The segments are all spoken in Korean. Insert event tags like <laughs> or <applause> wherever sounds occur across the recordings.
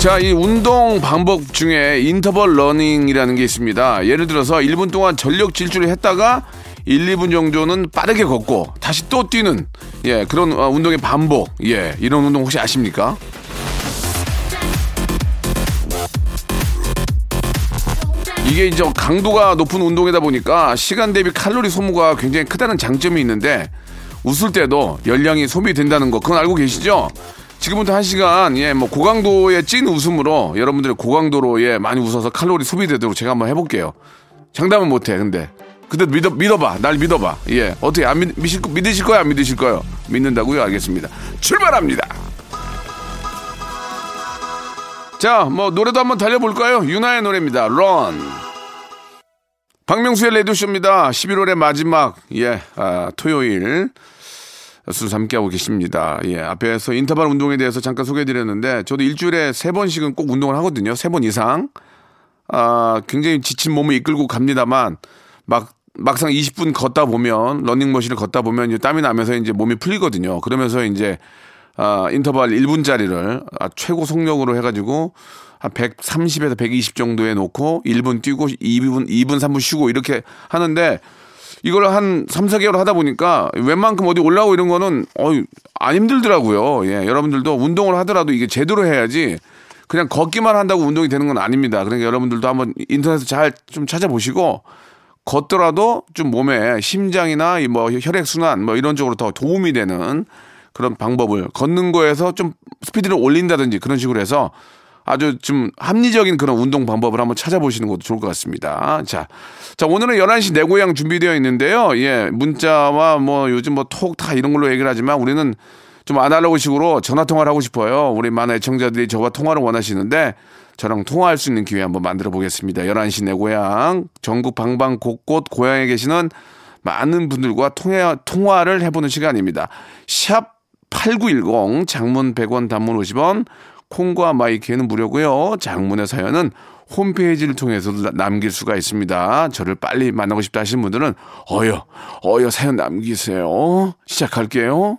자, 이 운동 방법 중에 인터벌 러닝이라는 게 있습니다. 예를 들어서 1분 동안 전력 질주를 했다가 1, 2분 정도는 빠르게 걷고 다시 또 뛰는 예, 그런 어, 운동의 반복. 예, 이런 운동 혹시 아십니까? 이게 이제 강도가 높은 운동이다 보니까 시간 대비 칼로리 소모가 굉장히 크다는 장점이 있는데 웃을 때도 열량이 소비된다는 거 그건 알고 계시죠? 지금부터 한 시간 예 뭐 고강도의 찐 웃음으로 여러분들의 고강도로 예 많이 웃어서 칼로리 소비되도록 제가 한번 해볼게요. 장담은 못해 근데 근데 믿어 믿어봐 날 믿어봐 예 어떻게 안 믿, 믿으실, 믿으실 거야 안 믿으실 거요 믿는다고요 알겠습니다 출발합니다. 자 뭐 노래도 한번 달려볼까요? 유나의 노래입니다. 런. 박명수의 레디오쇼입니다. 11월의 마지막 예 아, 토요일. 수를 함께하고 계십니다. 예, 앞에서 인터벌 운동에 대해서 잠깐 소개해드렸는데, 저도 일주일에 세 번씩은 꼭 운동을 하거든요. 세 번 이상. 아, 굉장히 지친 몸을 이끌고 갑니다만, 막, 막상 20분 걷다 보면, 러닝머신을 걷다 보면, 이제 땀이 나면서 이제 몸이 풀리거든요. 그러면서 이제, 아, 인터벌 1분짜리를 아, 최고 속력으로 해가지고, 한 130에서 120 정도에 놓고 1분 뛰고 2분, 2분, 3분 쉬고 이렇게 하는데, 이걸 한 3, 4개월 하다 보니까 웬만큼 어디 올라오고 이런 거는 어안 힘들더라고요. 예, 여러분들도 운동을 하더라도 이게 제대로 해야지 그냥 걷기만 한다고 운동이 되는 건 아닙니다. 그러니까 여러분들도 한번 인터넷에서 잘좀 찾아보시고 걷더라도 좀 몸에 심장이나 뭐 혈액 순환 뭐 이런 쪽으로 더 도움이 되는 그런 방법을 걷는 거에서 좀 스피드를 올린다든지 그런 식으로 해서 아주 좀 합리적인 그런 운동 방법을 한번 찾아보시는 것도 좋을 것 같습니다. 자, 자 오늘은 11시 내 고향 준비되어 있는데요. 예, 문자와 뭐 요즘 뭐 톡 다 이런 걸로 얘기를 하지만 우리는 좀 아날로그식으로 전화 통화를 하고 싶어요. 우리 많은 애청자들이 저와 통화를 원하시는데 저랑 통화할 수 있는 기회 한번 만들어 보겠습니다. 11시 내 고향 전국 방방 곳곳 고향에 계시는 많은 분들과 통화, 통화를 해보는 시간입니다. 샵 8910 장문 100원 단문 50원 콩과 마이키에는 무료고요. 장문의 사연은 홈페이지를 통해서 남길 수가 있습니다. 저를 빨리 만나고 싶다 하시는 분들은 어여 어여 사연 남기세요. 시작할게요.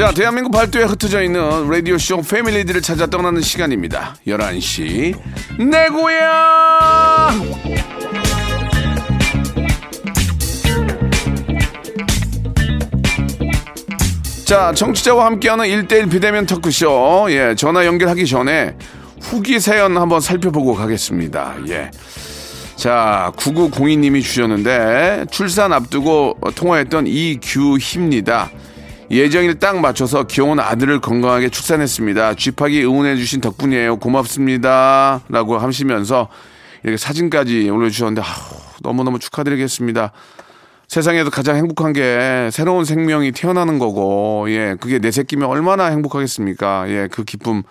자, 대한민국 발도에 흩어져 있는 라디오쇼 패밀리들을 찾아 떠나는 시간입니다. 11시. 내 고향! 자, 청취자와 함께하는 1대1 비대면 토크쇼. 예, 전화 연결하기 전에 후기 사연 한번 살펴보고 가겠습니다. 예. 자, 9902님이 주셨는데, 출산 앞두고 통화했던 이규희입니다. 예정일 딱 맞춰서 귀여운 아들을 건강하게 출산했습니다. 쥐팍이 응원해주신 덕분이에요. 고맙습니다. 라고 하시면서 이렇게 사진까지 올려주셨는데, 아우, 너무너무 축하드리겠습니다. 세상에서 가장 행복한 게 새로운 생명이 태어나는 거고, 예, 그게 내 새끼면 얼마나 행복하겠습니까? 예, 그 기쁨,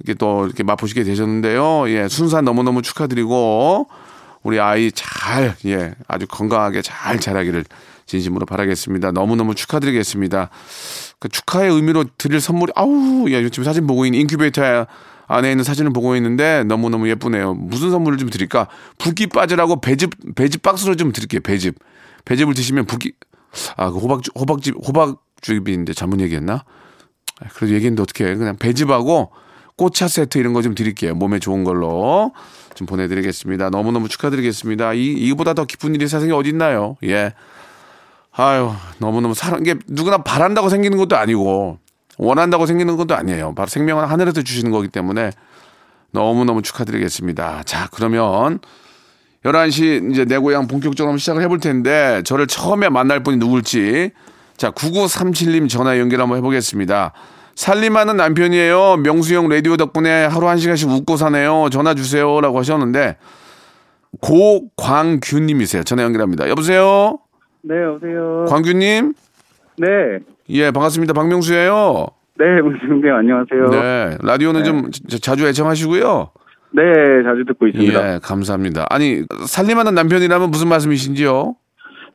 이렇게 또 이렇게 맛보시게 되셨는데요. 예, 순산 너무너무 축하드리고, 우리 아이 잘, 예, 아주 건강하게 잘 자라기를 진심으로 바라겠습니다. 너무너무 축하드리겠습니다. 그 축하의 의미로 드릴 선물이, 아우, 예, 지금 사진 보고 있는 인큐베이터 안에 있는 사진을 보고 있는데 너무너무 예쁘네요. 무슨 선물을 좀 드릴까? 붓기 빠지라고 배즙, 배즙 박스로 좀 드릴게요. 배즙. 배즙을 드시면 붓기, 아, 그 호박죽, 호박즙, 호박즙인데 잘못 얘기했나? 아, 그래도 얘기했는데 어떻게 해. 그냥 배즙하고 꽃차 세트 이런 거 좀 드릴게요. 몸에 좋은 걸로 좀 보내드리겠습니다. 너무너무 축하드리겠습니다. 이, 이보다 더 기쁜 일이 세상에 어딨나요? 예. 아유, 너무너무 사랑, 이게 누구나 바란다고 생기는 것도 아니고, 원한다고 생기는 것도 아니에요. 바로 생명은 하늘에서 주시는 거기 때문에 너무너무 축하드리겠습니다. 자, 그러면 11시 이제 내 고향 본격적으로 시작을 해볼 텐데 저를 처음에 만날 분이 누굴지 자, 9937님 전화 연결 한번 해보겠습니다. 살림하는 남편이에요. 명수 형 라디오 덕분에 하루 한 시간씩 웃고 사네요. 전화 주세요. 라고 하셨는데 고광규님이세요. 전화 연결합니다. 여보세요? 네, 여보세요. 광규님? 네. 예, 반갑습니다. 박명수예요. 네, 문승님 안녕하세요. 네. 네, 라디오는 좀 자- 자주 애청하시고요. 네, 자주 듣고 있습니다. 예, 감사합니다. 아니, 살림하는 남편이라면 무슨 말씀이신지요?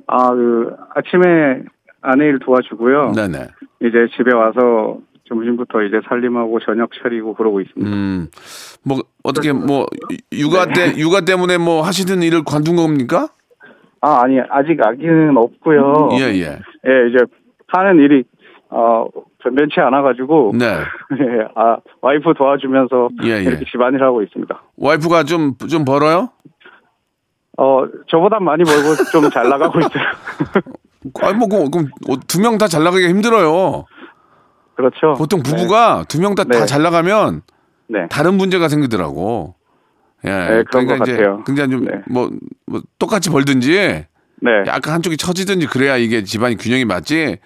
아, 그 아침에 아내 일 도와주고요. 네네. 이제 집에 와서 점심부터 이제 살림하고 저녁 차리고 그러고 있습니다. 음, 뭐, 어떻게, 뭐, 육아 때, 육아 때문에 뭐 하시는 일을 관둔 겁니까? 아, 아니 아직 아기는 없고요. 예, 예. 예, 이제 하는 일이 어 변변치 않아 가지고 네. <laughs> 예, 아, 와이프 도와주면서 예, 예. 이렇게 집안일 하고 있습니다. 와이프가 좀, 좀 벌어요? 어, 저보단 많이 벌고 좀 잘 나가고 있어요. <laughs> 아니, 뭐, 그- 그럼 두 명 다 잘 나가기가 힘들어요. 그렇죠. 보통 부부가 두명다다 네. 잘 나가면 네. 다른 문제가 생기더라고. 예. 네, 그런 것 이제 같아요. 굉장히 좀, 네. 뭐, 뭐, 똑같이 벌든지 네. 약간 한쪽이 처지든지 그래야 이게 집안이 균형이 맞지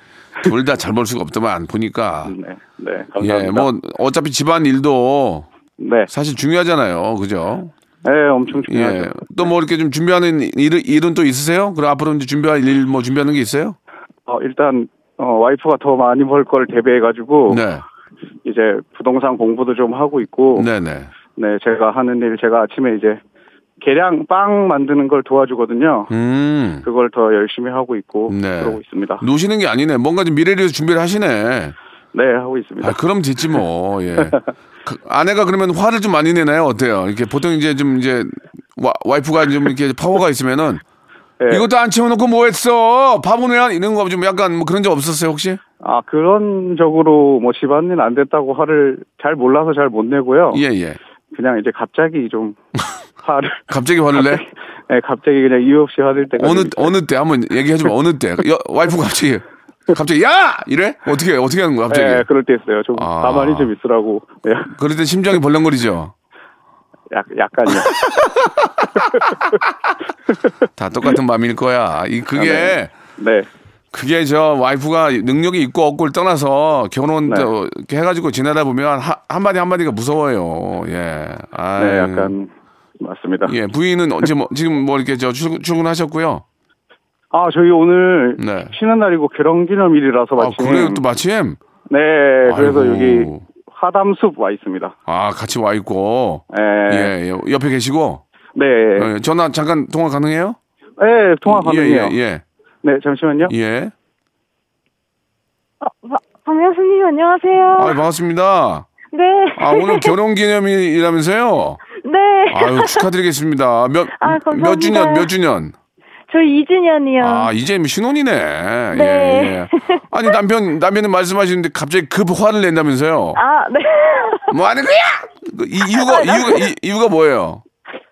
둘 다 잘 벌 수가 없더만 보니까 네. 네. 감사합니다. 예 뭐 어차피 집안 일도 네. 사실 중요하잖아요 그죠 네, 엄청 중요하죠. 예 또 뭐 이렇게 좀 준비하는 일, 일은 또 있으세요 그럼 앞으로 이제 준비할 일 뭐 준비하는 게 있어요 어, 일단 어, 와이프가 더 많이 벌 걸 대비해 가지고 네 이제 부동산 공부도 좀 하고 있고 네. 네 네 제가 하는 일 제가 아침에 이제 계량 빵 만드는 걸 도와주거든요. 음 그걸 더 열심히 하고 있고 네. 그러고 있습니다. 노시는 게 아니네 뭔가 좀 미래를 위해서 준비를 하시네 네, 하고 있습니다. 아 그럼 됐지 뭐 예 그, 아내가 그러면 화를 좀 많이 내나요 어때요 이렇게 보통 이제 좀 이제 와, 와이프가 좀 이렇게 파워가 있으면은 네. 이것도 안 채워놓고 뭐 했어? 바보네 이런 거 좀 약간 뭐 그런 적 없었어요 혹시? 아 그런 적으로 뭐 집안일 안 됐다고 화를 잘 몰라서 잘 못 내고요. 예 예. 그냥 이제 갑자기 좀 <laughs> 화를 갑자기 화를 내? 네, 갑자기 그냥 이유 없이 화낼 때가 어느 좀 어느 때 한번 얘기해 주면 어느 때? 여, 와이프가 갑자기 갑자기 야 이래? 어떻게 어떻게 하는 거야 갑자기? 네, 그럴 때 있어요. 좀 아. 가만히 좀 있으라고. 네, 그럴 때 심장이 벌렁거리죠. 약, 약간요. <laughs> 다 똑같은 마음일 거야. 이 그게 네. 그게 저 와이프가 능력이 있고 없고를 떠나서 결혼 네. 또 이렇게 해가지고 지내다 보면 하, 한마디 한마디가 무서워요. 예. 아, 네, 약간 맞습니다. 예 부인은 언제 뭐 지금 뭐 이렇게 저 출근, 출근하셨고요. 아, 저희 오늘 네. 쉬는 날이고 결혼기념일이라서 아 마침. 그래요 또 마침. 네, 그래서 아이고. 여기 화담숲 와 있습니다. 아 같이 와 있고. 네. 예, 예. 옆에 계시고 네. 어, 전화 잠깐 통화 가능해요? 네, 통화 가능해요. 예, 예, 네, 잠시만요. 예. 예. 박명수님 안녕하세요. 아, 반갑습니다. 네. 아, 오늘 결혼 기념일이라면서요? <laughs> 네. 아유, 축하드리겠습니다. 몇, 아, 몇 감사합니다. 주년, 몇 주년? 저희 2주년이요. 아, 이제 뭐 신혼이네. 네. 예, 예. 아니, 남편, 남편이 말씀하시는데 갑자기 급 화를 낸다면서요? 아, 네. 뭐 하는 거야? 그 이, 이유가, <laughs> 이유가, 이, 이유가 뭐예요?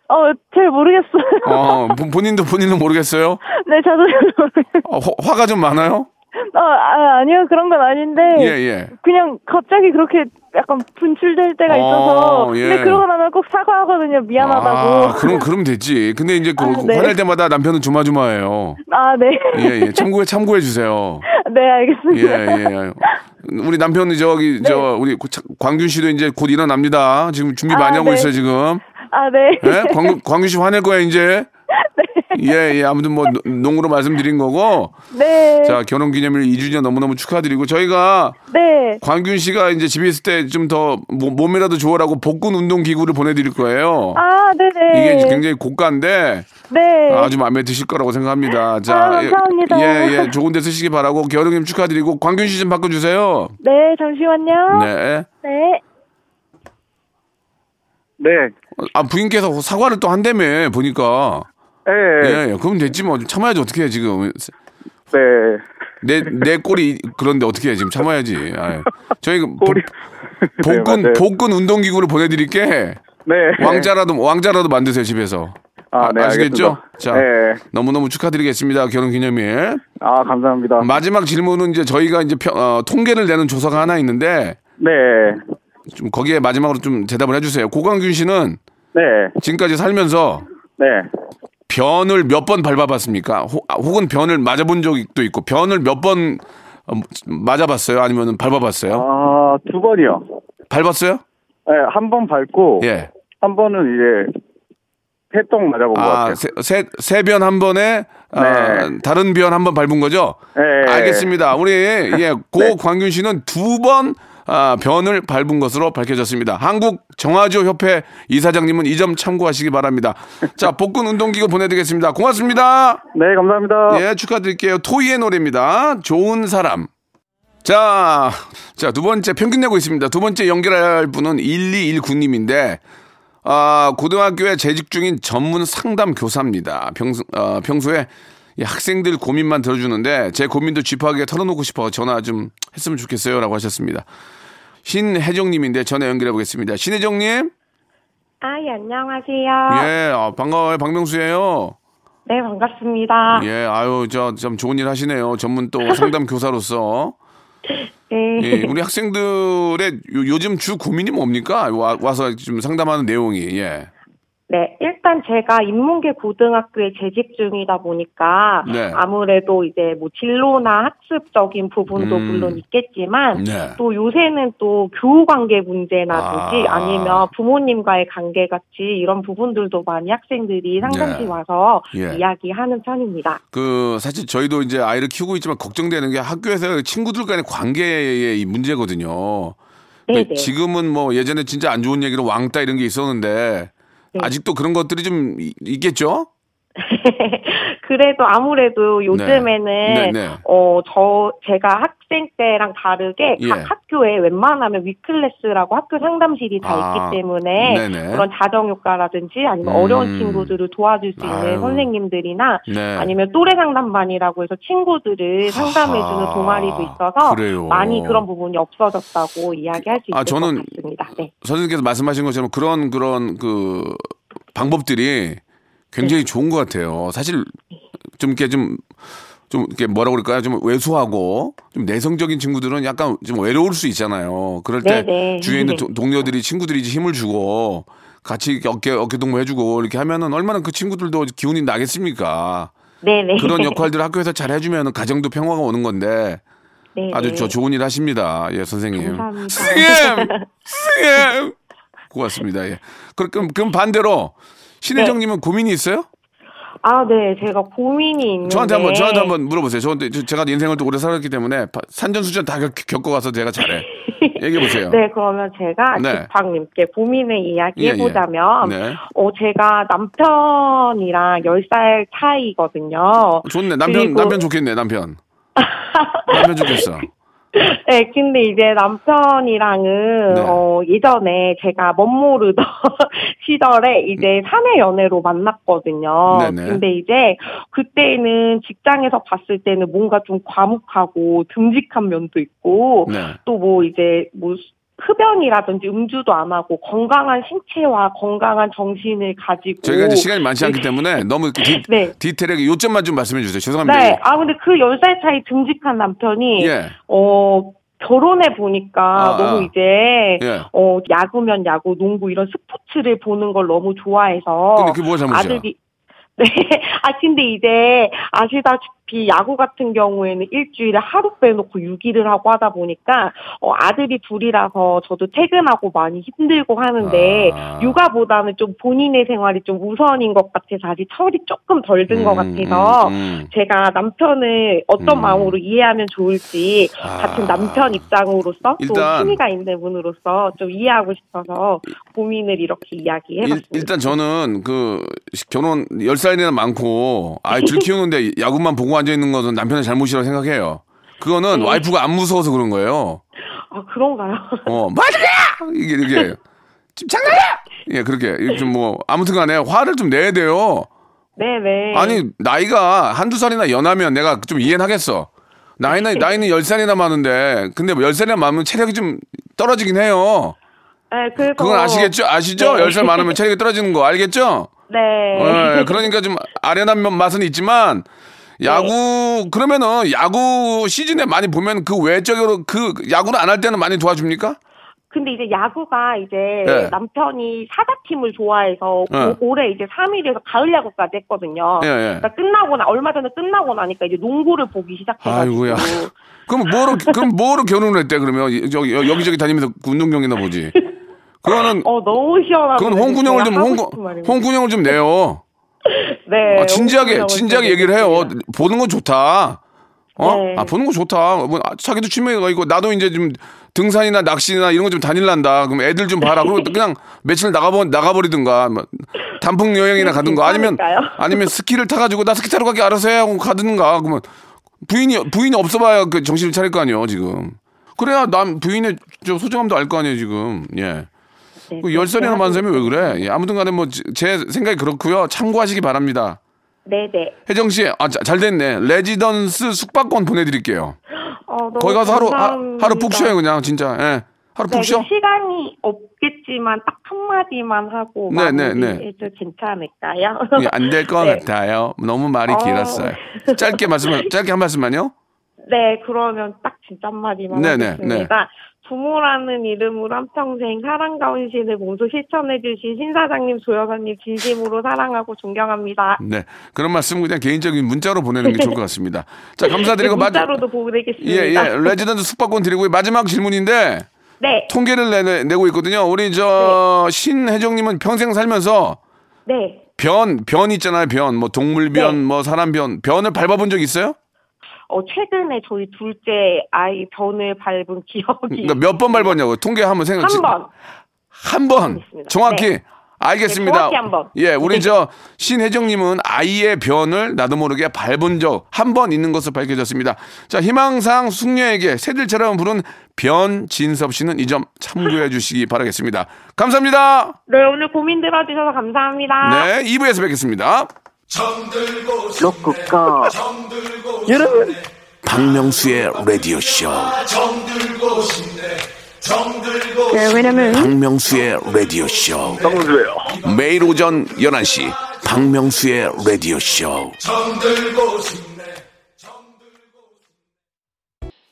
어, 잘 모르겠어요. 어, 본- 본인도 본인은 모르겠어요? <laughs> 네, 저도 잘 모르겠어요. 어, 화, 화가 좀 많아요? 어, 아, 아니요. 그런 건 아닌데. 예, 예. 그냥 갑자기 그렇게 약간 분출될 때가 어, 있어서. 예. 근데 그러고 나면 꼭 사과하거든요. 미안하다고. 아, 그럼, 그럼 됐지. 근데 이제 그, <laughs> 아, 네. 화낼 때마다 남편은 조마조마해요. 아, 네. 예, 예. 참고해, 참고해 주세요. <laughs> 네, 예, 알겠습니다. 예. 우리 남편은 저기, 저, 우리 광균 씨도 이제 곧 일어납니다. 지금 준비 아, 많이 하고 네. 있어요, 지금. 아, 네. 예? 광, 광균 씨 화낼 거야, 이제. <laughs> 예, 예. 아무튼 뭐, 농- 농으로 말씀드린 거고. 네. 자, 결혼 기념일 2주년 너무너무 축하드리고, 저희가 네. 광균 씨가 이제 집에 있을 때 좀 더 몸이라도 좋으라고 복근 운동 기구를 보내 드릴 거예요. 아, 네 네. 이게 이제 굉장히 고가인데 네. 아주 마음에 드실 거라고 생각합니다. 자, 아, 감사합니다. 예, 예, 좋은 데 쓰시기 바라고 결혼님 축하드리고 광균 씨 좀 바꿔 주세요. 네, 잠시만요. 네. 네. 네. 아 부인께서 사과를 또 한다며 보니까. 네. 예, 예, 그럼 됐지 뭐 참아야지 어떻게 해 지금. 네. 내 내 꼴이 그런데 어떻게 해 지금 참아야지. 아유. 저희 그 복- 꼬리. 복근 네. 복근 운동 기구를 보내드릴게. 네. 왕자라도 왕자라도 만드세요 집에서. 아, 아, 네, 아시겠죠? 알겠습니다. 자, 네. 너무너무 축하드리겠습니다. 결혼 기념일. 아, 감사합니다. 마지막 질문은 이제 저희가 이제 평- 어, 통계를 내는 조사가 하나 있는데 네. 좀 거기에 마지막으로 좀 대답을 해주세요. 고광균 씨는 네. 지금까지 살면서 네. 변을 몇 번 밟아봤습니까? 혹, 아, 혹은 변을 맞아본 적도 있고 변을 몇번 어, 맞아봤어요? 아니면 밟아봤어요? 아, 두 번이요. 밟았어요? 네, 한 번 밟고, 예. 한 번은 이제, 패똥 맞아본 것 아, 같아요. 세변 한 번에 아, 네. 다른 변 한 번 밟은 거죠? 네. 알겠습니다. 우리 예, <laughs> 고광균 씨는 두 번 아, 변을 밟은 것으로 밝혀졌습니다. 한국 정화조 협회 이사장님은 이 점 참고하시기 바랍니다. 자, 복근 운동기구 보내드리겠습니다. 고맙습니다. 네, 감사합니다. 예, 축하드릴게요. 토이의 노래입니다. 좋은 사람. 자, 자, 두 번째 평균 내고 있습니다. 두 번째 연결할 분은 1219님인데, 아, 고등학교에 재직 중인 전문 상담 교사입니다. 평소, 어, 평소에 이 학생들 고민만 들어주는데, 제 고민도 쥐파하게 털어놓고 싶어 전화 좀 했으면 좋겠어요. 라고 하셨습니다. 신혜정님인데 전화 연결해 보겠습니다. 신혜정님? 아, 예, 안녕하세요. 예, 아, 반가워요. 박명수예요 네, 반갑습니다. 예, 아유, 저, 참 좋은 일 하시네요. 전문 또 상담 <laughs> 교사로서. 네. 예, 우리 학생들의 요, 요즘 주 고민이 뭡니까? 와, 와서 좀 상담하는 내용이, 예. 네, 일단 제가 인문계 고등학교에 재직 중이다 보니까 네. 아무래도 이제 뭐 진로나 학습적인 부분도 음. 물론 있겠지만 네. 또 요새는 또 교우 관계 문제나든지 아. 아. 니면 부모님과의 관계 같이 이런 부분들도 많이 학생들이 상담실 네. 와서 예. 이야기하는 편입니다. 그, 사실 저희도 이제 아이를 키우고 있지만 걱정되는 게 학교에서 친구들 간의 관계의 이 문제거든요. 네네. 그 지금은 뭐 예전에 진짜 안 좋은 얘기로 왕따 이런 게 있었는데, 네. 아직도 그런 것들이 좀 이- 있겠죠? <laughs> 그래도 아무래도 요즘에는 네, 네. 어 저 제가 학생 때랑 다르게 예. 각 학교에 웬만하면 위클래스라고 학교 상담실이 다 아, 있기 때문에 네네. 그런 자정 효과라든지 아니면 음. 어려운 친구들을 도와줄 수 있는 아유. 선생님들이나 네. 아니면 또래 상담반이라고 해서 친구들을 상담해주는. 동아리도 있어서 그래요. 많이 그런 부분이 없어졌다고 이야기할 수 있을 아, 저는 것 같습니다. 네. 선생님께서 말씀하신 것처럼 그런 그런 그 방법들이 굉장히 좋은 것 같아요. 사실 좀 이렇게 좀, 좀 이렇게 뭐라 그럴까요? 좀 왜소하고 좀 내성적인 친구들은 약간 좀 외로울 수 있잖아요. 그럴 때 네네. 주위에 있는 도- 동료들이 친구들이 힘을 주고 같이 어깨 어깨 동무 해주고 이렇게 하면은 얼마나 그 친구들도 기운이 나겠습니까? 네네. 그런 역할들을 학교에서 잘 해주면 가정도 평화가 오는 건데 네네. 아주 저 좋은 일 하십니다. 예, 선생님. 감사합니다. 스님! 스님! 고맙습니다. 예. 그럼, 그럼 반대로 신혜정님은 고민이 있어요? 아, 네. 제가 고민이 있는데 저한테 한번 저한테 한번 물어보세요. 저한테 저- 제가 인생을 또 오래 살았기 때문에 바- 산전수전 다 겪, 겪어가서 제가 잘해. <laughs> 얘기해 보세요. 네, 그러면 제가 네. 집학님께 고민을 이야기해 보자면, 예, 예. 네. 어, 제가 남편이랑 10살 차이거든요. 좋네. 남편 그리고- 남편 좋겠네. 남편. <laughs> 남편 좋겠어. 네, 근데 이제 남편이랑은, 네. 어, 예전에 제가 멋모르던 <laughs> 시절에 이제 사내 연애로 만났거든요. 네네. 근데 이제 그때는 직장에서 봤을 때는 뭔가 좀 과묵하고 듬직한 면도 있고, 네. 또뭐 이제 뭐 흡연이라든지 음주도 안 하고 건강한 신체와 건강한 정신을 가지고 저희가 이제 시간이 많지 않기 때문에 너무 이렇게 디, 네. 디테일하게 요점만 좀 말씀해 주세요. 죄송합니다. 네. 아 근데 그 10살 차이 듬직한 남편이 예. 어 결혼해 보니까 아, 너무 아. 이제 예. 어 야구면 야구, 농구 이런 스포츠를 보는 걸 너무 좋아해서 근데 그게 뭐가 잘못이야? 아들이 네. <laughs> 아 근데 이제 아시다시피 야구 같은 경우에는 일주일에 하루 빼놓고 6일을 하고 하다 보니까 어 아들이 둘이라서 저도 퇴근하고 많이 힘들고 하는데 아. 육아보다는 좀 본인의 생활이 좀 우선인 것 같아서 아직 철이 조금 덜 든것 음, 같아서 음, 음. 제가 남편을 어떤 음. 마음으로 이해하면 좋을지 아. 같은 남편 입장으로서 일단- 또 취미가 있는 분으로서 좀 이해하고 싶어서 고민을 이렇게 이야기해봤습니다. 일, 단 저는 그 결혼 10살 이나 많고 아이 들 키우는데 야구만 보고 앉아 있는 것은 남편의 잘못이라고 생각해요. 그거는 네. 와이프가 안 무서워서 그런 거예요. 아 그런가요? 어, 맞아! 이게 이게 지금 장난이야! 예, 그렇게 좀 뭐 아무튼 간에 화를 좀 내야 돼요. 네네. 아니, 나이가 한두 살이나 연하면 내가 좀 이해는 하겠어. 나이는 나이는 10살이나 많은데 근데 뭐 10살이나 많으면 체력이 좀 떨어지긴 해요. 네, 그래서 그건 아시겠죠? 아시죠? 네. 열살 많으면 체력이 떨어지는 거 알겠죠? 네. 예, 그러니까 좀 아련한 면- 맛은 있지만 야구 그러면은 야구 시즌에 많이 보면 그 외적으로 그 야구를 안 할 때는 많이 도와줍니까? 근데 이제 야구가 이제 네. 남편이 사자팀을 좋아해서 네. 오- 올해 이제 3일에서 가을 야구까지 했거든요. 예, 예. 그러니까 끝나고 나 얼마 전에 끝나고 나니까 이제 농구를 보기 시작해가지고 아이고야. 그럼 뭐로 그럼 뭐로 결혼을 했대 그러면 이- 저기 여- 여기저기 다니면서 운동 경기나 보지. <laughs> 그거는 어 너무 시원하고 그건 홍군형을 좀 홍, 홍군형을 좀 내요. <laughs> 네 아, 진지하게 진지하게 좀 얘기를 해요. 보는 건 좋다. 어? 네. 아 보는 거 좋다. 뭐 아, 자기도 취미가 있고 나도 이제 좀 등산이나 낚시나 이런 거 좀 다닐란다. 그럼 애들 좀 봐라. 그리고 또 그냥 며칠 나가버 나가버리든가 뭐 단풍 여행이나 가든가 아니면? 아니면 스키를 타가지고 나 스키 타러 가게 알아서 해 하고 가든가 그러면 부인이 부인이 없어봐야 그 정신을 차릴 거 아니에요 지금. 그래야 남 부인의 저 소중함도 알 거 아니에요 지금. 예. 네, 그열 살이나 그렇게 많은 사람이 왜 그래? 예, 아무튼 간에 뭐 제 생각이 그렇고요. 참고하시기 바랍니다. 네네 혜정 씨, 아, 자- 잘 됐네. 레지던스 숙박권 보내드릴게요. 어, 너무 거기 가서 하루, 하. 하루 푹 쉬어요, 그냥, 진짜. 예. 하루 네, 푹 쉬어? 그 시간이 없겠지만 딱 한마디만 하고 네, 네, 네. 마무리해도 괜찮을까요? 예, 안될 <laughs> 것 네. 같아요. 너무 말이 어. 길었어요. 짧게 말씀, 짧게 한 말씀만요. <laughs> 네, 그러면 딱 진짜 한마디만 네, 네, 하겠습니다. 부모라는 이름으로 한평생 사랑과 헌신을 몸소 실천해주신 신사장님, 조여사님 진심으로 사랑하고 존경합니다. 네. 그런 말씀 그냥 개인적인 문자로 보내는 게 좋을 것 같습니다. 자, 감사드리고 네, 마- 문자로도 예, 보내겠습니다. 예. 레지던스 숙박권 드리고 마지막 질문인데 네, 통계를 내, 내고 있거든요. 우리 저 신혜정님은 평생 살면서 네. 변, 변 있잖아요. 변. 뭐 동물변, 네. 뭐 사람 변. 변을 밟아본 적 있어요? 어, 최근에 저희 둘째 아이 변을 밟은 기억이 그러니까 몇 번 밟았냐고. 통계 한번 생각. 한 번. 한 번. 정확히. 네. 알겠습니다. 네, 정확히 한 번. 예, 우리 네. 저 신혜정님은 아이의 변을 나도 모르게 밟은 적 한 번 있는 것으로 밝혀졌습니다. 자, 희망상 숙녀에게 새들처럼 부른 변진섭 씨는 이 점 참고해 주시기 바라겠습니다. 감사합니다. 네, 오늘 고민 들어주셔서 감사합니다. 네, 2부에서 뵙겠습니다. 로쿠꺼. 여러분. 박명수의 라디오 쇼. 네, 왜냐면 박명수의 라디오 쇼. 박명수예요. 매일 오전 11시 박명수의 라디오 쇼.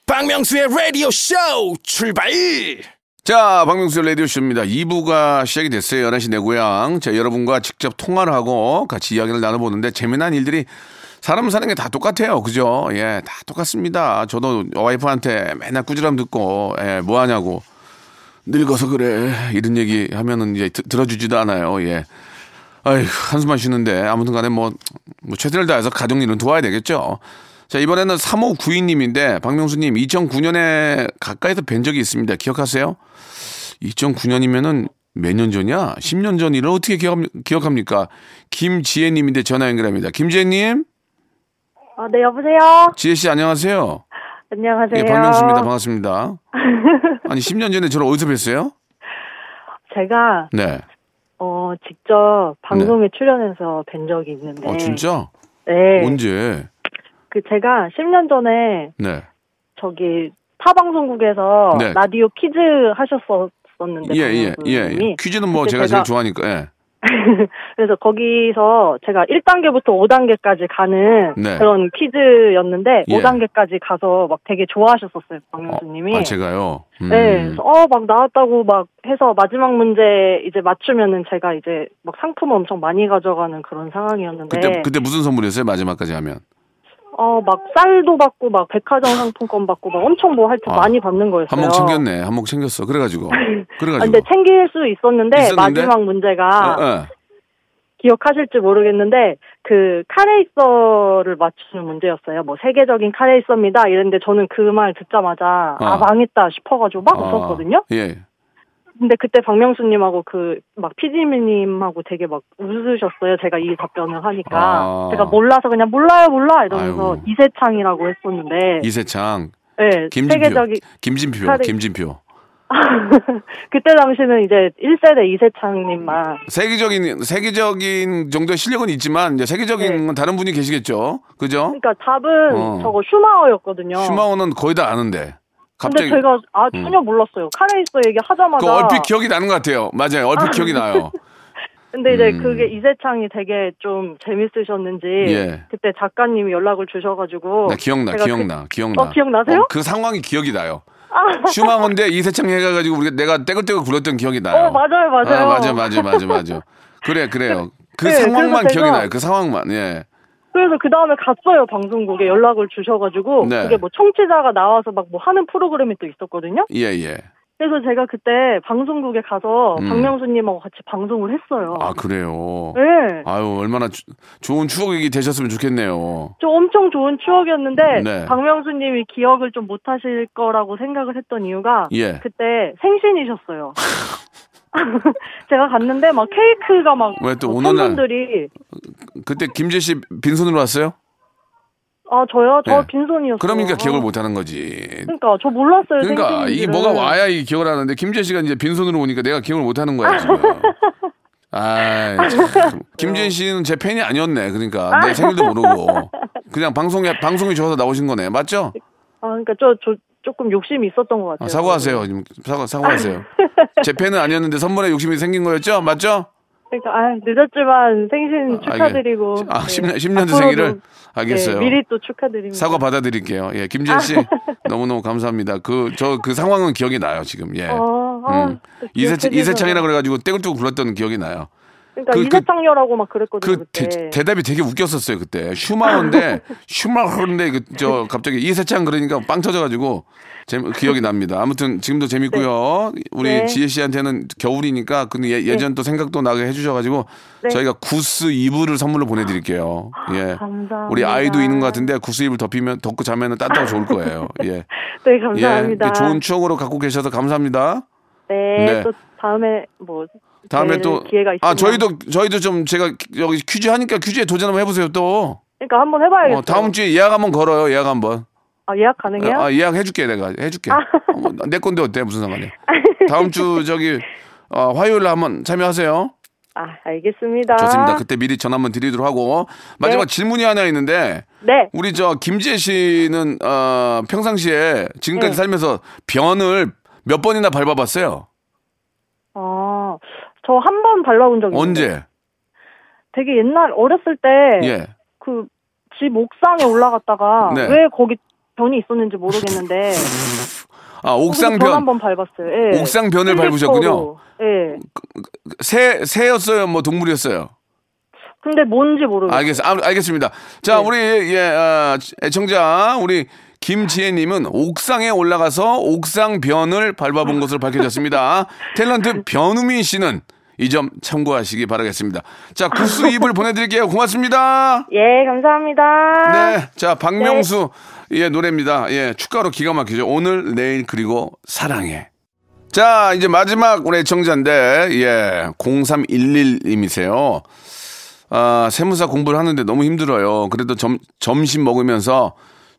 박명수의 라디오 쇼 출발 자, 박명수의 라디오 쇼입니다. 2부가 시작이 됐어요. 11시 내 고향. 자, 여러분과 직접 통화를 하고 같이 이야기를 나눠보는데 재미난 일들이 사람 사는 게 다 똑같아요. 그죠? 예, 다 똑같습니다. 저도 와이프한테 맨날 꾸지람 듣고, 예, 뭐 하냐고. 늙어서 그래. 이런 얘기 하면은 이제 드- 들어주지도 않아요. 예. 아휴, 한숨만 쉬는데 아무튼 간에 뭐, 뭐 최선을 다해서 가족 일은 도와야 되겠죠. 자, 이번에는 3592님인데 박명수님 2009년에 가까이서 뵌 적이 있습니다. 기억하세요? 2009년이면은 몇 년 전이야? 10년 전 일을 어떻게 기억, 기억 합니까? 김지혜님인데 전화 연결합니다. 김지혜님, 아, 네, 여보세요? 지혜 씨 안녕하세요. 안녕하세요. 예, 박명수입니다. 반갑습니다. 아니 10년 전에 저를 어디서 뵀어요? 제가, 네. 어, 직접 방송에 출연해서 뵌 적이 있는데. 어 진짜? 네. 언제? 그 제가 10년 전에 네. 저기 타 방송국에서 네. 라디오 퀴즈 하셨었는데. 예, 예, 예. 예. 퀴즈는 뭐 그때 제가 제일 제가- 좋아하니까. 예. <laughs> 그래서 거기서 제가 1단계부터 5단계까지 가는 네. 그런 퀴즈였는데 예. 5단계까지 가서 막 되게 좋아하셨었어요, 박명수님이. 아, 제가요. 음. 네, 그래서 어, 막 나왔다고 막 해서 마지막 문제 이제 맞추면은 제가 이제 막 상품 엄청 많이 가져가는 그런 상황이었는데. 그때 그때 무슨 선물이었어요? 마지막까지 하면. 어, 막 쌀도 받고 막 백화점 상품권 받고 막 엄청 뭐 하여튼 아, 많이 받는 거였어요. 한몫 챙겼네. 한몫 챙겼어. 그래가지고. <laughs> 아, 그래가지고. 근데 챙길 수 있었는데, 있었는데? 마지막 문제가 어, 어. 기억하실지 모르겠는데 그 카레이서를 맞추는 문제였어요. 뭐 세계적인 카레이서입니다. 이랬는데 저는 그 말 듣자마자 아 아. 망했다 싶어가지고 막 아, 웃었거든요. 예. 근데 그때 박명수님하고 그 막 피디님하고 되게 막 웃으셨어요. 제가 이 답변을 하니까 아. 제가 몰라서 그냥 몰라요 몰라 이러면서 아이고. 이세창이라고 했었는데 이세창, 네, 김진표, 세계적인 김진표, 카레- 김진표. <laughs> 그때 당시는 이제 1세대 이세창님만 세계적인 세계적인 정도의 실력은 있지만 이제 세계적인 네. 건 다른 분이 계시겠죠. 그죠? 그러니까 답은 어. 저거 슈마어였거든요. 슈마우는 거의 다 아는데. 갑자기 근데 제가 아 전혀 몰랐어요. 카레이서 얘기 하자마자. 그 얼핏 기억이 나는 것 같아요. 맞아요. 얼핏 기억이 나요. <laughs> 근데 이제 음. 그게 이세창이 되게 좀 재밌으셨는지 예. 그때 작가님이 연락을 주셔가지고 나 기억나, 제가 기억나, 기억나. 어, 기억나세요? 어, 그 상황이 기억이 나요. <laughs> 슈망헌데 이세창 해가지고 우리가 내가 떼글떼글 굴렀던 기억이 나요. 어 맞아요 맞아요. 아, 맞아, 맞아, 맞아, 맞아. 그래, 그래요. <laughs> 그 네, 상황만 기억이 나요. 그 상황만. 예. 그래서 그 다음에 갔어요 방송국에 연락을 주셔가지고 네. 그게 뭐 청취자가 나와서 막 뭐 하는 프로그램이 또 있었거든요. 예, 예. 그래서 제가 그때 방송국에 가서 음. 박명수님하고 같이 방송을 했어요. 아, 그래요. 네. 아유, 얼마나 주- 좋은 추억이 되셨으면 좋겠네요. 좀 엄청 좋은 추억이었는데 네. 박명수님이 기억을 좀 못하실 거라고 생각을 했던 이유가 예. 그때 생신이셨어요. <laughs> <laughs> 제가 갔는데 막 케이크가 막 왜또 뭐 오는 날- 팬분들이 그때 김재 씨 빈손으로 왔어요? 아 저요 저 예. 빈손이었어요. 그러니까 기억을 못 하는 거지. 그러니까 저 몰랐어요. 그러니까 생신인지를. 이게 뭐가 와야 이 기억을 하는데 김재 씨가 이제 빈손으로 오니까 내가 기억을 못 하는 거야, 지금. <laughs> 아, 김재 씨는 제 팬이 아니었네. 그러니까 내 생일도 모르고 그냥 방송에 방송에 좋아서 나오신 거네. 맞죠? 아 그러니까 저, 저 조금 욕심이 있었던 것 같아요. 아, 사과하세요. 지금 사과 사과하세요. <laughs> 제 팬은 아니었는데 선물에 욕심이 생긴 거였죠? 맞죠? 그러니까 아 늦었지만 생신 축하드리고. 아, 네. 10년 10년 앞으로도, 생일을 알겠어요. 네, 미리 또 축하드립니다. 사과 받아드릴게요. 예, 김재 씨 <laughs> 너무너무 감사합니다. 그저그 상황은 기억이 나요 지금. 예. 어, 아, 음. 또 이세창 이세창이라. 그래가지고 떼굴떼굴 굴렀던 기억이 나요. 그러니까 그- 그- 이세창녀라고 막 그랬거든요. 그. 대, 대답이 되게 웃겼었어요 그때. 슈마허인데 <laughs> 슈마허인데 그 저 갑자기 이세창 그러니까 빵 터져가지고 재, 기억이 납니다. 아무튼 지금도 재밌고요. 우리 네. 지혜 씨한테는 겨울이니까 근데 예, 예전 또 생각도 나게 해주셔가지고 네. 저희가 구스 이불을 선물로 보내드릴게요. 예. 감사합니다. 우리 아이도 있는 것 같은데 구스 이불 덮이면 덮고 자면은 따뜻하고 좋을 거예요. 예. <laughs> 네 감사합니다. 예. 좋은 추억으로 갖고 계셔서 감사합니다. 네, 네. 또 다음에 뭐 다음에 뵐또 기회가 있으면 아 저희도 저희도 좀 제가 여기 퀴즈 하니까 퀴즈에 도전 한번 해보세요 또. 그러니까 한번 해봐야겠어요. 어, 다음 주에 예약 한번 걸어요 예약 한번. 아 예약 가능해요? 아, 예약 해줄게 내가 해줄게. 아. 어, 뭐내 건데 어때 무슨 상관이야. 다음 주 저기 어, 화요일에 한번 참여하세요. 아 알겠습니다. 좋습니다. 그때 미리 전화 한번 드리도록 하고 마지막 네. 질문이 하나 있는데 네. 우리 저 김지혜 씨는 어, 평상시에 지금까지 네. 살면서 변을 몇 번이나 밟아봤어요? 아, 저 한 번 발라본 적이 있는데 언제? 되게 옛날 어렸을 때 예. 그 집 옥상에 올라갔다가 네. 왜 거기 변이 있었는지 모르겠는데 아 옥상 변 변. 한번 밟았어요. 예. 옥상 변을 밟으셨군요. 예. 새 새였어요, 뭐 동물이었어요. 근데 뭔지 모르겠어요. 알겠 아, 알겠습니다. 자, 네. 우리 예 아, 애청자 우리 김지혜님은 옥상에 올라가서 옥상 변을 밟아본 것으로 밝혀졌습니다. 탤런트 변우민 씨는 이 점 참고하시기 바라겠습니다. 자, 구스 <laughs> 입을 보내드릴게요. 고맙습니다. 예, 감사합니다. 네, 자 박명수 의 노래입니다. 예, 축가로 기가 막히죠. 오늘, 내일 그리고 사랑해. 자, 이제 마지막 우리 애청자인데 예, 0311님이세요. 아, 세무사 공부를 하는데 너무 힘들어요. 그래도 점, 점심 먹으면서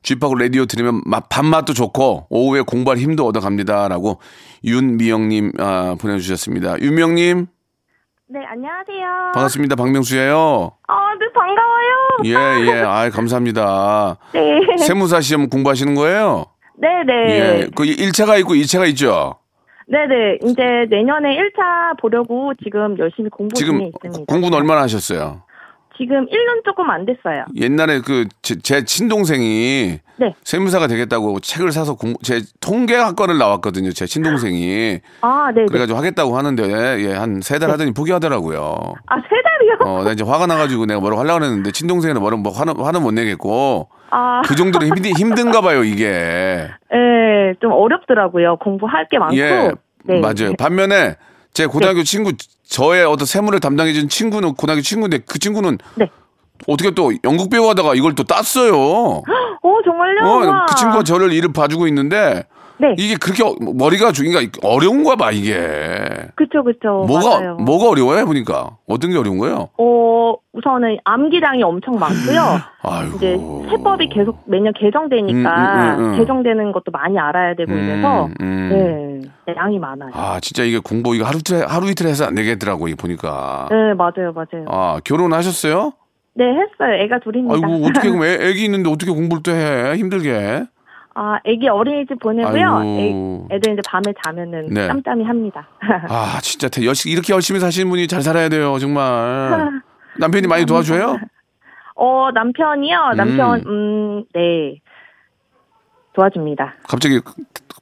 쥐파고 라디오 들으면 맛, 밥맛도 좋고 오후에 공부할 힘도 얻어갑니다라고 윤미영님 아, 보내주셨습니다. 윤미영님 네, 안녕하세요. 반갑습니다. 박명수예요. 아, 네, 반가워요. 예, 예. 아, 감사합니다. 네. 세무사 시험 공부하시는 거예요? 네네. 예. 그 1차가 있고 2차가 있죠? 네네. 이제 내년에 1차 보려고 지금 열심히 공부 지금 중에 있습니다. 공부는 얼마나 하셨어요? 지금 1년 조금 안 됐어요. 옛날에 그 제 친동생이 네. 세무사가 되겠다고 책을 사서 공부, 제 통계학과를 나왔거든요. 제 친동생이. 아, 네네. 그래가지고 하겠다고 하는데, 예, 한 세 달 하더니 포기하더라고요. 아, 세 달이요? 어, 나 이제 화가 나가지고 내가 뭐라고 하려고 했는데, 친동생은 뭐라고 뭐 화는, 화는 못 내겠고, 아, 그 정도로 힘든, 힘든가 봐요, 이게. 네, 좀 어렵더라고요. 공부할 게 많고. 예, 네. 맞아요. 반면에 제 고등학교 친구, 저의 어떤 세무를 담당해준 친구는 고등학교 친구인데 그 친구는 네. 어떻게 또 연극 배우 하다가 이걸 또 땄어요. 어, <gasps> 어, 정말요? 와. 그 친구가 저를 일을 봐주고 있는데 네. 이게 그렇게 어- 머리가 중이가 어려운가 봐 이게. 그쵸, 그쵸. 뭐가 맞아요. 뭐가 어려워요 해보니까 어떤 게 어려운 거예요? 어, 우선은 암기량이 엄청 많고요. <laughs> 아이고. 이제 세법이 계속 매년 개정되니까 음, 음, 음, 음. 개정되는 것도 많이 알아야 되고 이래서 음. 네, 네, 양이 많아요. 아 진짜 이게 공부 이거 하루 이틀 하루 이틀 해서 안 되겠더라고 이거 보니까. 네, 맞아요, 맞아요. 아 결혼하셨어요? 네, 했어요. 애가 둘입니다. 아이고 어떻게 그럼 <laughs> 애, 애기 있는데 어떻게 공부를 또 해? 힘들게. 아, 애기 어린이집 보내고요. 애, 애들 이제 밤에 자면은 네. 짬짬이 합니다. <laughs> 아, 진짜 대- 열심히, 이렇게 열심히 사시는 분이 잘 살아야 돼요, 정말. <laughs> 남편이 많이 도와줘요? <laughs> 어, 남편이요? 남편, 음, 네. 도와줍니다. 갑자기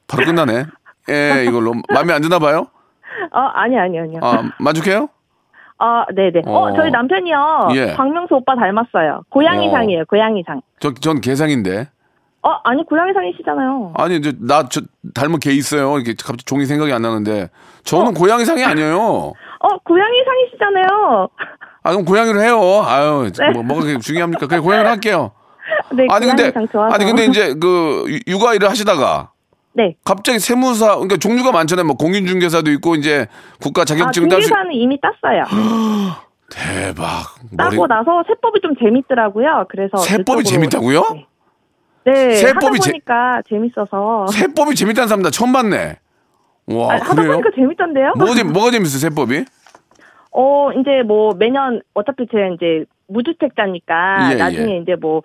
바로 끝나네. 예, 이걸로. 마음에 안 드나 봐요? 어, 아니, 아니, 아니요. 아, 만족해요? 아, 네네. 어, 어. 저희 남편이요. 예. 박명수 오빠 닮았어요. 고양이상이에요, 고양이상. 저, 전 개상인데. 어, 아니, 고양이 상이시잖아요. 아니, 이제 나, 저, 닮은 개 있어요. 이렇게 갑자기 종이 생각이 안 나는데. 저는 고양이 상이 아니에요. 어, 고양이 상이시잖아요. 아, 그럼 고양이로 해요. 아유, 네. 뭐, 뭐가 그렇게 중요합니까? 그냥 고양이로 할게요. 네, 아니, 근데. 아니, 근데 이제 그, 유- 육아 일을 하시다가 네. 갑자기 세무사, 그러니까 종류가 많잖아요. 뭐 공인중개사도 있고, 이제 국가 아, 자격증 딸 수. 중개사는 이미 땄어요. <gasps> 대박. 따고 머리- 나서 세법이 좀 재밌더라고요. 그래서 세법이 재밌다고요? 네. 네, 세법이 하다 재- 보니까 재밌어서. 세법이 재밌다는 사람 나 처음 봤네. 와, 아, 하다 그래요? 보니까 재밌던데요? 뭐가, 재밌, 뭐가 재밌어, 세법이? 어, 이제 뭐 매년 어차피 제가 이제 무주택자니까 예, 나중에 예. 이제 뭐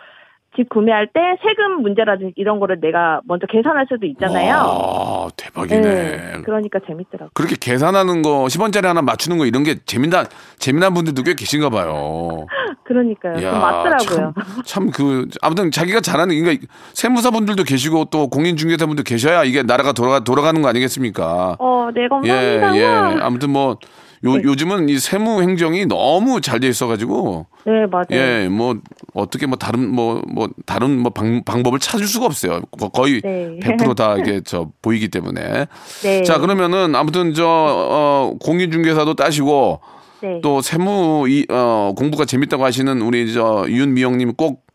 집 구매할 때 세금 문제라든지 이런 거를 내가 먼저 계산할 수도 있잖아요. 아, 대박이네. 네, 그러니까 재밌더라고요. 그렇게 계산하는 거, 10원짜리 하나 맞추는 거 이런 게 재미난, 재미난 분들도 꽤 계신가 봐요. <laughs> 그러니까요. 이야, 좀 맞더라고요. 참, 참 그, 아무튼 자기가 잘하는, 그러니까 세무사분들도 계시고 또 공인중개사분도 계셔야 이게 나라가 돌아가, 돌아가는 거 아니겠습니까? 어, 네, 예, 감사합니다. 예. 와. 아무튼 뭐, 요, 네. 요즘은 이 세무 행정이 너무 잘 돼 있어가지고, 네, 맞아요. 예, 뭐, 어떻게 뭐 다른, 뭐, 뭐, 다른 뭐 방, 방법을 찾을 수가 없어요. 거- 거의 네. 100%다 이게 <laughs> 저 보이기 때문에. 네. 자, 그러면은 아무튼 저, 어, 공인중개사도 따시고, 네. 또 세무 이, 어, 공부가 재밌다고 하시는 우리 저 윤미영님 꼭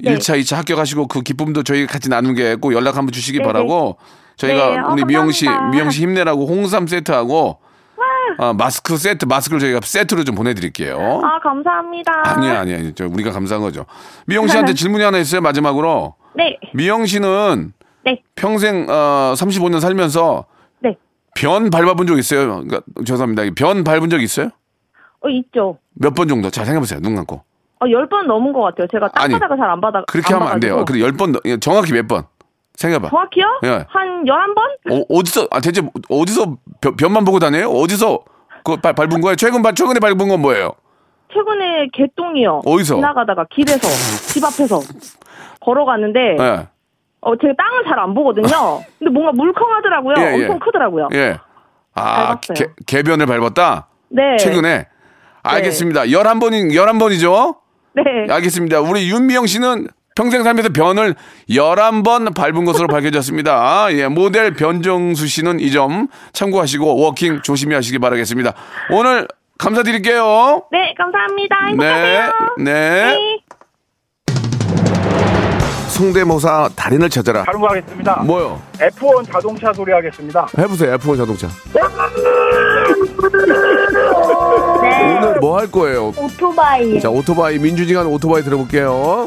네. 일 1차, 2차 합격하시고 그 기쁨도 저희 같이 나누게 꼭 연락 한번 주시기 네, 바라고 저희가 네, 어, 우리 미영 씨. 미영 씨 힘내라고 홍삼 세트하고 어, 마스크 세트, 마스크를 저희가 세트로 좀 보내드릴게요. 아, 감사합니다. 아니, 아니, 아니. 저 우리가 감사한 거죠. 미영 씨한테 <laughs> 질문이 하나 있어요, 마지막으로. 네. 미영 씨는 네. 평생, 어, 35년 살면서 네. 변 밟아본 적 있어요? 그러니까, 죄송합니다. 변 밟은 적 있어요? 어, 있죠. 몇 번 정도? 잘 생각해보세요. 눈 감고. 어, 10번 넘은 것 같아요. 제가 땅바닥을 잘 안 받아. 그렇게 하면 안 돼요. 그래, 열 번, 정확히 몇 번? 생각해봐. 정확히요? 예. 한 11번? 어, 어디서, 아, 대체 어디서 변, 변만 보고 다녀요? 어디서 그 밟- 밟은 거예요? 최근, 발- 최근에 밟은 건 뭐예요? 최근에 개똥이요. 어디서? 지나가다가 길에서, 집 앞에서 <laughs> 걸어가는데, 예. 어, 제가 땅을 잘 안 보거든요. <laughs> 근데 뭔가 물컹하더라고요. 예, 예. 엄청 크더라고요. 예. 아. 개, 개변을 밟았다? 네. 최근에? 알겠습니다. 11번인, 11번이죠? 네. 알겠습니다. 우리 윤미영 씨는 평생 살면서 변을 11번 밟은 것으로 밝혀졌습니다. 예, 모델 변정수 씨는 이 점 참고하시고 워킹 조심히 하시기 바라겠습니다. 오늘 감사드릴게요. 네, 감사합니다. 네, 행복하세요. 네. 네. 성대모사 달인을 찾아라. 다른 거 하겠습니다. 뭐요? F1 자동차 소리 하겠습니다. 해보세요, F1 자동차. 네. 오늘 뭐 할 거예요? 오토바이. 자, 오토바이, 민주지간 오토바이 들어볼게요.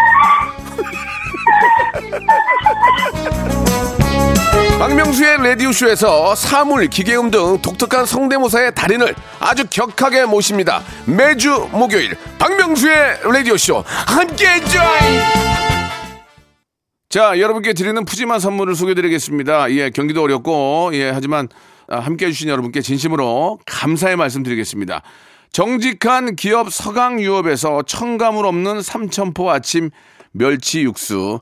박명수의 라디오쇼에서 사물, 기계음 등 독특한 성대모사의 달인을 아주 격하게 모십니다. 매주 목요일 박명수의 라디오쇼 함께해 줘요. 자, 여러분께 드리는 푸짐한 선물을 소개드리겠습니다. 예, 경기도 어렵고, 예, 하지만 아, 함께 해주신 여러분께 진심으로 감사의 말씀 드리겠습니다. 정직한 기업 서강유업에서 첨가물 없는 삼천포 아침 멸치 육수,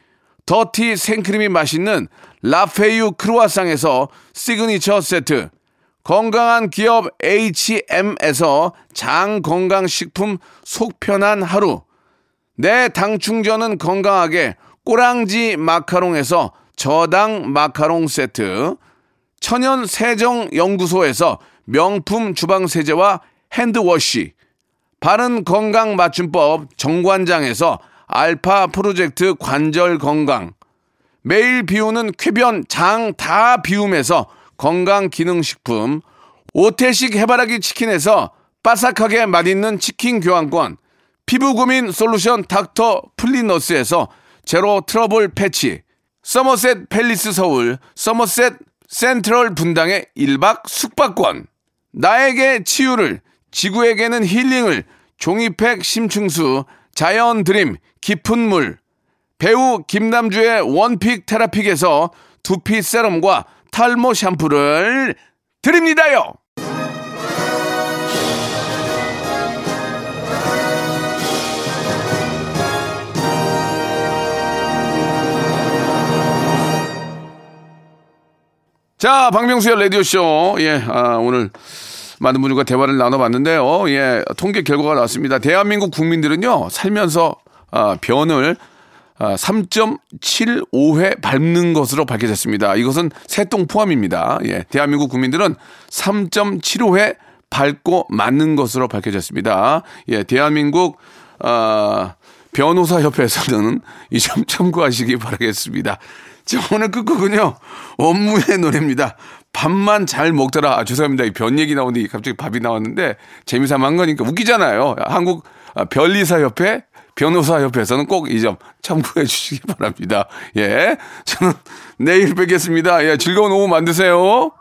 더티 생크림이 맛있는 라페유 크루아상에서 시그니처 세트. 건강한 기업 H&M에서 장건강식품 속편한 하루. 내 당 충전은 건강하게 꼬랑지 마카롱에서 저당 마카롱 세트. 천연 세정 연구소에서 명품 주방 세제와 핸드워시. 바른 건강 맞춤법 정관장에서 알파 프로젝트 관절 건강. 매일 비우는 쾌변 장 다 비움에서 건강 기능 식품. 오태식 해바라기 치킨에서 바삭하게 맛있는 치킨 교환권. 피부 고민 솔루션 닥터 플리너스에서 제로 트러블 패치. 서머셋 팰리스 서울 서머셋 센트럴 분당의 1박 숙박권. 나에게 치유를 지구에게는 힐링을 종이팩 심층수 자연 드림 깊은 물 배우 김남주의 원픽 테라픽에서 두피 세럼과 탈모 샴푸를 드립니다요. 자, 박명수의 라디오쇼. 예, 아, 오늘 많은 분들과 대화를 나눠봤는데요. 예, 통계 결과가 나왔습니다. 대한민국 국민들은요, 살면서 아, 변을 아, 3.75회 밟는 것으로 밝혀졌습니다. 이것은 새똥 포함입니다. 예, 대한민국 국민들은 3.75회 밟고 맞는 것으로 밝혀졌습니다. 예, 대한민국 아, 변호사 협회에서는 이 점 참고하시기 바라겠습니다. 자, 오늘 끝곡은요, 업무의 노래입니다. 밥만 잘 먹더라. 아, 죄송합니다. 이 변 얘기 나오는데 갑자기 밥이 나왔는데 재미삼아 한 거니까 웃기잖아요. 한국 아, 변리사 협회, 변호사 협회에서는 꼭 이 점 참고해 주시기 바랍니다. 예. 저는 내일 뵙겠습니다. 예, 즐거운 오후 만드세요.